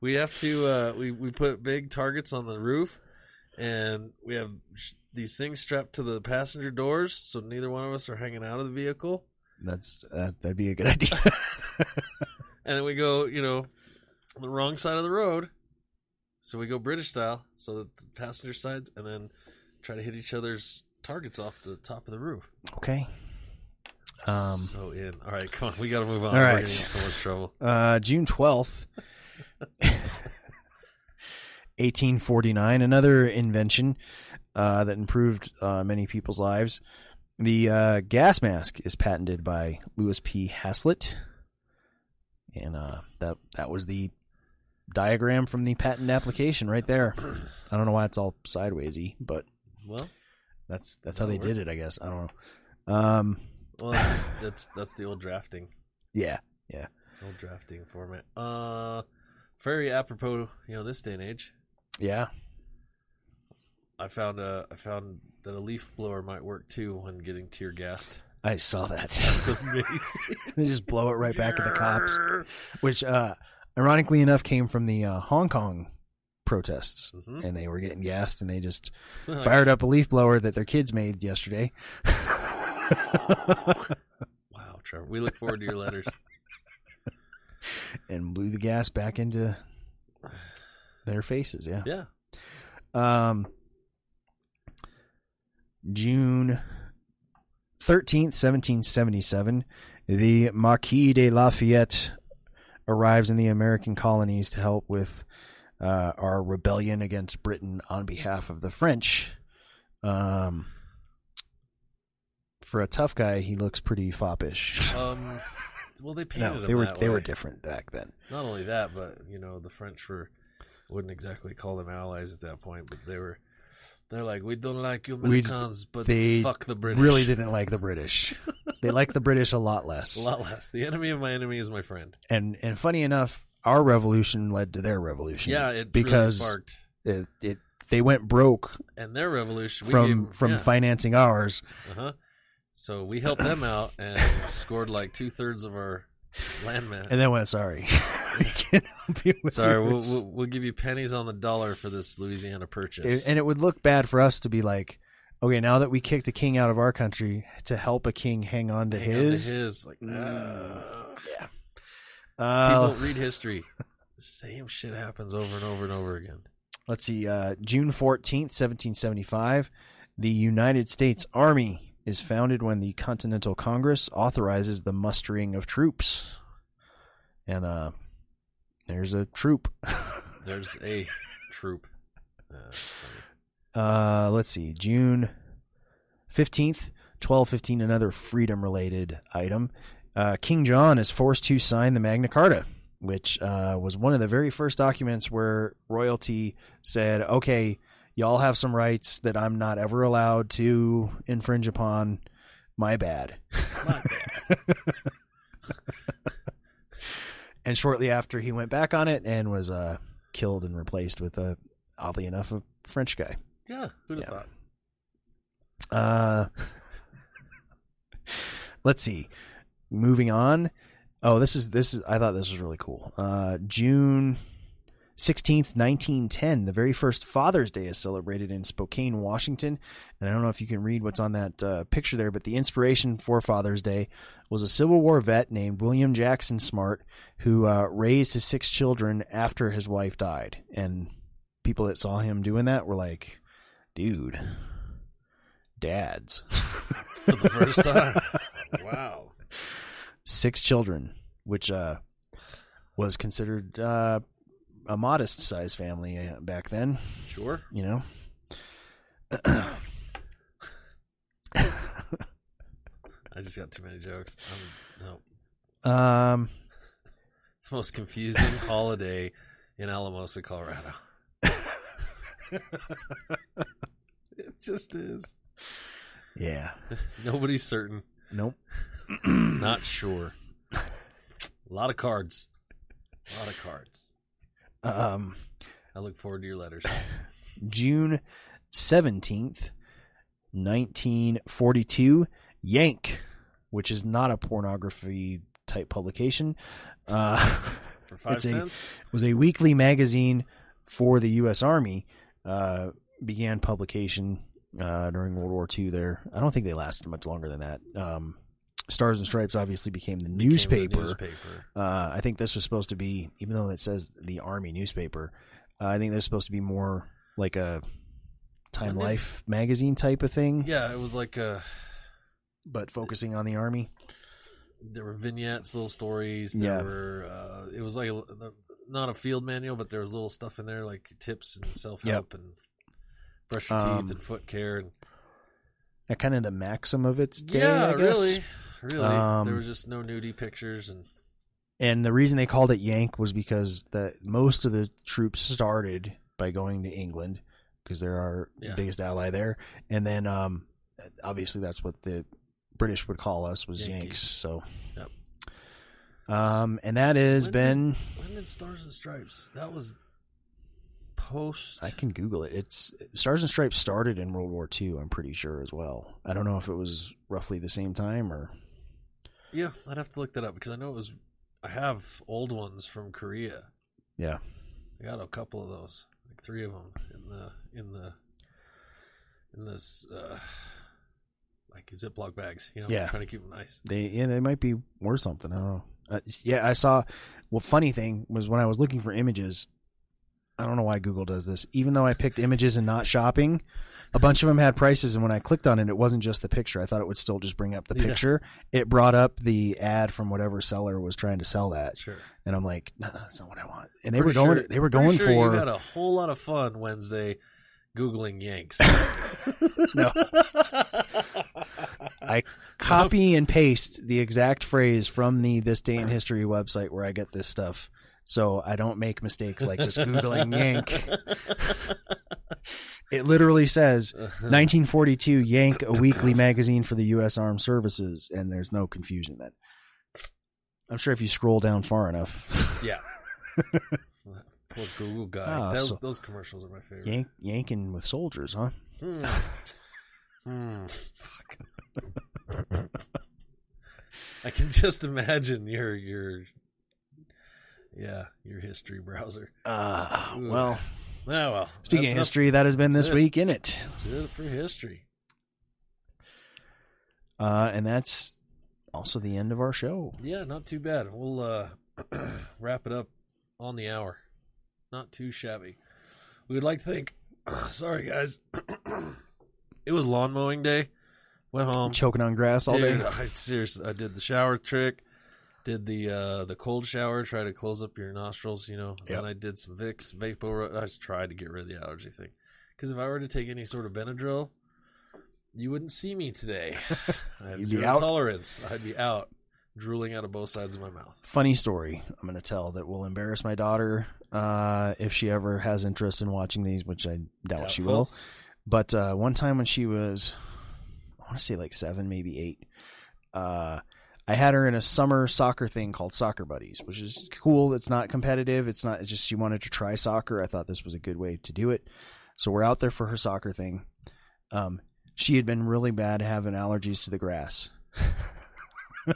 We have to uh, we we put big targets on the roof, and we have sh- these things strapped to the passenger doors, so neither one of us are hanging out of the vehicle. That's uh, that'd be a good idea. And then we go, you know, the wrong side of the road. So we go British style, so that the passenger sides, and then try to hit each other's targets off the top of the roof. okay. Um, so in. All right, come on, we got to move on. All right. We're in so much trouble. Uh, June 12th, 1849, another invention uh, that improved uh, many people's lives. The uh, gas mask is patented by Louis P. Haslett. And uh, that that was the diagram from the patent application right there. I don't know why it's all sidewaysy, but Well, that's that's how they did it, I guess. I don't know. Um, well, that's that's that's the old drafting. yeah. Yeah. Old drafting format. Uh, very apropos, you know, this day and age. Yeah. I found a, I found that a leaf blower might work too when getting tear gassed. I saw that. That's amazing. they just blow it right back at the cops. which uh ironically enough came from the uh, Hong Kong protests, Mhm. and they were getting gassed, and they just fired up a leaf blower that their kids made yesterday. Wow, Trevor. We look forward to your letters. and blew the gas back into their faces. Yeah. Yeah. Um, June thirteenth, seventeen seventy-seven, the Marquis de Lafayette arrives in the American colonies to help with uh, our rebellion against Britain on behalf of the French. Um, for a tough guy, he looks pretty foppish. Um. Well, they painted no, they were they were different back then. Not only that, but you know, the French were wouldn't exactly call them allies at that point, but they were. They're like, we don't like you Americans, but they fuck the British. Really didn't like the British. they like the British a lot less. a lot less. The enemy of my enemy is my friend. and and funny enough, our revolution led to their revolution. Yeah, it because really sparked. it, it they went broke And their revolution we from gave, from yeah. financing ours. Uh-huh. So we helped them out and scored like two thirds of our landmass. And then went sorry. we can't help you with sorry, we'll, we'll we'll give you pennies on the dollar for this Louisiana purchase. and it would look bad for us to be like, okay, now that we kicked a king out of our country, to help a king hang on to Hang on to his. his like Mm. uh, Uh, people read history. Same shit happens over and over and over again. let's see, uh, June 14th, 1775, the United States Army is founded when the Continental Congress authorizes the mustering of troops. And uh, there's a troop. There's a troop. Uh, uh, let's see, June 15th, 1215, another freedom related item. Uh, King John is forced to sign the Magna Carta, which uh, was one of the very first documents where royalty said, okay, y'all have some rights that I'm not ever allowed to infringe upon. My bad. My and shortly after, he went back on it and was uh, killed and replaced with a, oddly enough, a French guy. Yeah, who'd have Yeah. thought? Uh, let's see. Moving on. Oh, this is this is. I thought this was really cool. Uh, June sixteenth, nineteen ten. The very first Father's Day is celebrated in Spokane, Washington. And I don't know if you can read what's on that uh, picture there, but the inspiration for Father's Day was a Civil War vet named William Jackson Smart, who uh, raised his six children after his wife died. And people that saw him doing that were like, "Dude, dads." For the first time. wow. six children, which uh, was considered uh, a modest sized family uh, back then. Sure. You know. I just got too many jokes. Um, no. um, It's the most confusing holiday in Alamosa, Colorado. it just is. yeah. Nobody's certain. Nope. Not sure. A lot of cards. A lot of cards. Um, I look forward to your letters. June seventeenth, nineteen forty-two. Yank, which is not a pornography type publication. Uh, For five It's a- cents? was a weekly magazine for the U.S. Army. Uh, began publication uh, during World War II. There, I don't think they lasted much longer than that. Um, Stars and Stripes obviously became the Became the newspaper. newspaper. Uh, I think this was supposed to be, even though it says the Army newspaper, uh, I think this was supposed to be more like a Time Life magazine type of thing, Yeah, it was like uh but focusing on the Army. there were vignettes, little stories. There Yeah. were. Uh, it was like a, not a field manual, but there was little stuff in there like tips and self help and brush your Um, teeth and foot care. And, That kind of the maxim of its day, yeah, I guess. really, really. Um, there was just no nudie pictures and And the reason they called it Yank was because the most of the troops started by going to England because they're our Yeah. biggest ally there, and then um, obviously that's what the British would call us was Yankees. Yanks. So, Yep. um, and that has When been when did Stars and Stripes? That was post. I can Google it. It's Stars and Stripes started in World War II. I'm pretty sure as well. I don't know if it was roughly the same time or Yeah, I'd have to look that up because I know it was. I have old ones from Korea. yeah. I got a couple of those. like three of them in the in the in this uh, like Ziploc bags. You know, Yeah. trying to keep them nice. They yeah, they might be worth something. I don't know. Uh, yeah, I saw. Well, funny thing was when I was looking for images. I don't know why Google does this. Even though I picked images and not shopping, a bunch of them had prices, and when I clicked on it, it wasn't just the picture. I thought it would still just bring up the Yeah. picture. It brought up the ad from whatever seller was trying to sell that, Sure. and I'm like, no, that's not what I want. And they Pretty were going. sure- they were going sure for You had a whole lot of fun Wednesday googling Yanks. no. I copy and paste the exact phrase from the This Day in History website where I get this stuff, so I don't make mistakes like just googling Yank. It literally says 1942 Yank, a weekly magazine for the U.S. Armed Services, and there's no confusion then. I'm sure if you scroll down far enough, yeah. Poor Google guy. Ah, those, so- those commercials are my favorite. yank, yanking with soldiers, huh? Hmm. Hmm. Fuck. I can just imagine your your yeah your history browser. Uh, Ooh. well, Oh well. speaking of history, that has been that's this it. week in it. That's it for history. Uh, and that's also the end of our show. Yeah, not too bad. We'll uh, wrap it up on the hour. Not too shabby. We would like to thank. Sorry, guys. it was lawn mowing day. Went home. Choking on grass all Dude, day. I seriously, I did the shower trick, did the uh the cold shower, try to close up your nostrils, you know. Yep. Then I did some Vicks vapor. I tried to get rid of the allergy thing, because if I were to take any sort of Benadryl, you wouldn't see me today. I have zero out. tolerance. I'd be out, drooling out of both sides of my mouth. Funny story I'm going to tell that will embarrass my daughter uh, if she ever has interest in watching these, which I doubt she will. But uh, one time when she was, I want to say like seven, maybe eight, uh, I had her in a summer soccer thing called Soccer Buddies, which is cool. It's not competitive. It's not. It's just she wanted to try soccer. I thought this was a good way to do it. So we're out there for her soccer thing. Um, she had been really bad having allergies to the grass.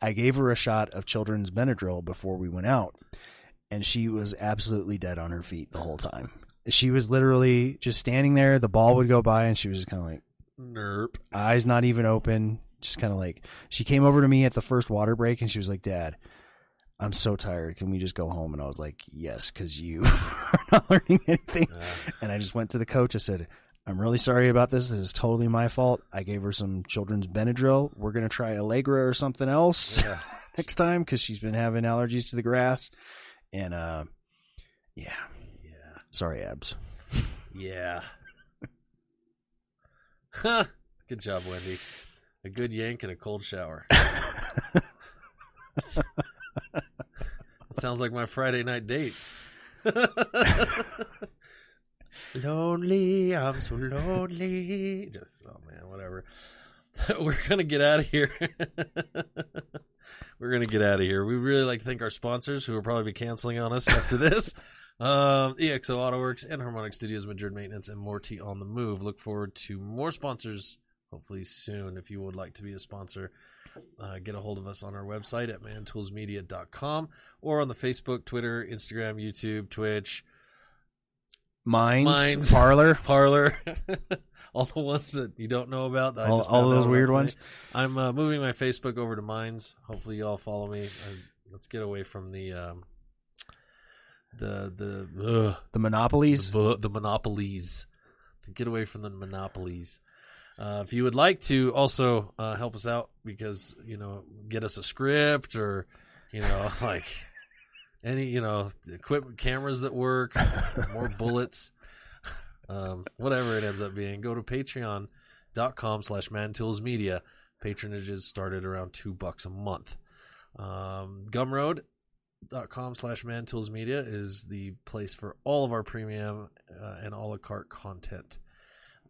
I gave her a shot of children's Benadryl before we went out, and she was absolutely dead on her feet the whole time. She was literally just standing there. The ball would go by, and she was just kind of like Nerp. eyes not even open, just kind of like. She came over to me at the first water break, and she was like, "Dad, I'm so tired. Can we just go home?" And I was like, "Yes, because you are not learning anything." Uh, And I just went to the coach. I said, I'm really sorry about this. This is totally my fault. I gave her some children's Benadryl. We're going to try Allegra or something else yeah. next time because she's been having allergies to the grass. And, uh, yeah. Yeah. Sorry, abs. Yeah. Huh. Good job, Wendy. A good yank and a cold shower. It sounds like my Friday night dates. lonely, I'm so lonely. Just oh man, whatever. We're gonna get out of here. We're gonna get out of here. We really like to thank our sponsors who will probably be canceling on us after this. Um, EXO AutoWorks Enharmonic Studios, Madrid Maintenance, and Morty on the Move. Look forward to more sponsors hopefully soon. If you would like to be a sponsor, uh, get a hold of us on our website at mantoolsmedia.com or on the Facebook, Twitter, Instagram, YouTube, Twitch, Minds, Minds. Parler. Parler, all the ones that you don't know about. That I All, just all those weird ones. I'm uh, moving my Facebook over to Minds. Hopefully, you all follow me. I, let's get away from the um, the the ugh, The Monopolies. the, the monopolies. Get away from the monopolies. Uh, if you would like to also uh, help us out, because you know, get us a script or you know, like any you know, equipment, cameras that work, more bullets, um, whatever it ends up being, go to Patreon.com slash mantoolsmedia. Patronages started around two bucks a month. Um, Gumroad dot com slash mantools media is the place for all of our premium uh, and a la carte content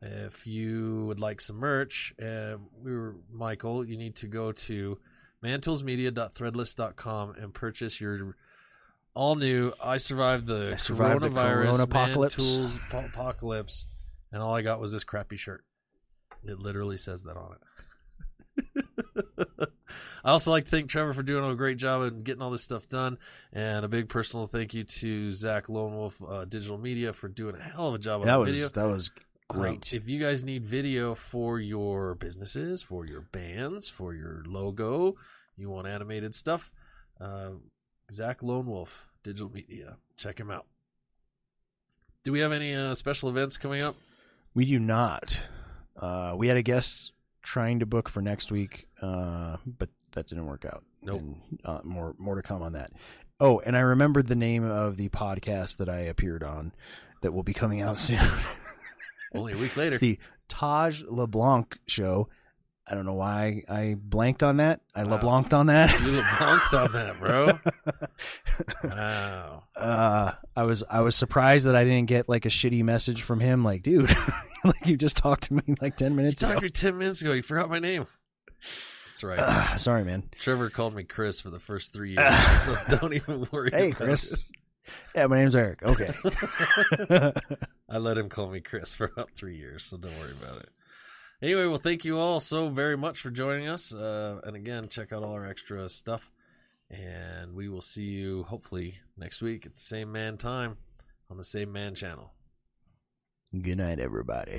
if you would like some merch uh, we were michael you need to go to mantoolsmedia.threadless.com and purchase your all new i survived the I survived the coronavirus coronapocalypse. tools apocalypse and all i got was this crappy shirt it literally says that on it I also like to thank Trevor for doing a great job and getting all this stuff done, and a big personal thank you to Zach Lone Wolf uh, Digital Media for doing a hell of a job on that the was video. that was Um, great. if you guys need video for your businesses, for your bands, for your logo, you want animated stuff, uh, Zach Lone Wolf Digital Media, check him out. Do we have any uh, special events coming up? We do not. Uh, we had a guest trying to book for next week, uh, but that didn't work out. Nope. And, uh, more more to come on that. Oh, and I remembered the name of the podcast that I appeared on that will be coming out soon. Only a week later. it's the Taj LeBlanc show. I don't know why I blanked on that. I Wow. LeBlanced on that. You bonked on that, bro. Wow. uh, I was I was surprised that I didn't get like a shitty message from him. Like, dude, like you just talked to me like ten You minutes talked ago. to me 10 minutes ago. You forgot my name. That's right. Ah, sorry, man. Trevor called me Chris for the first three years, so don't even worry. Hey, about Chris. Yeah, my name's Eric. Okay. I let him call me Chris for about three years, so don't worry about it. Anyway, well, thank you all so very much for joining us. Uh, and again, check out all our extra stuff. And we will see you hopefully next week at the same man time on the same man channel. Good night, everybody.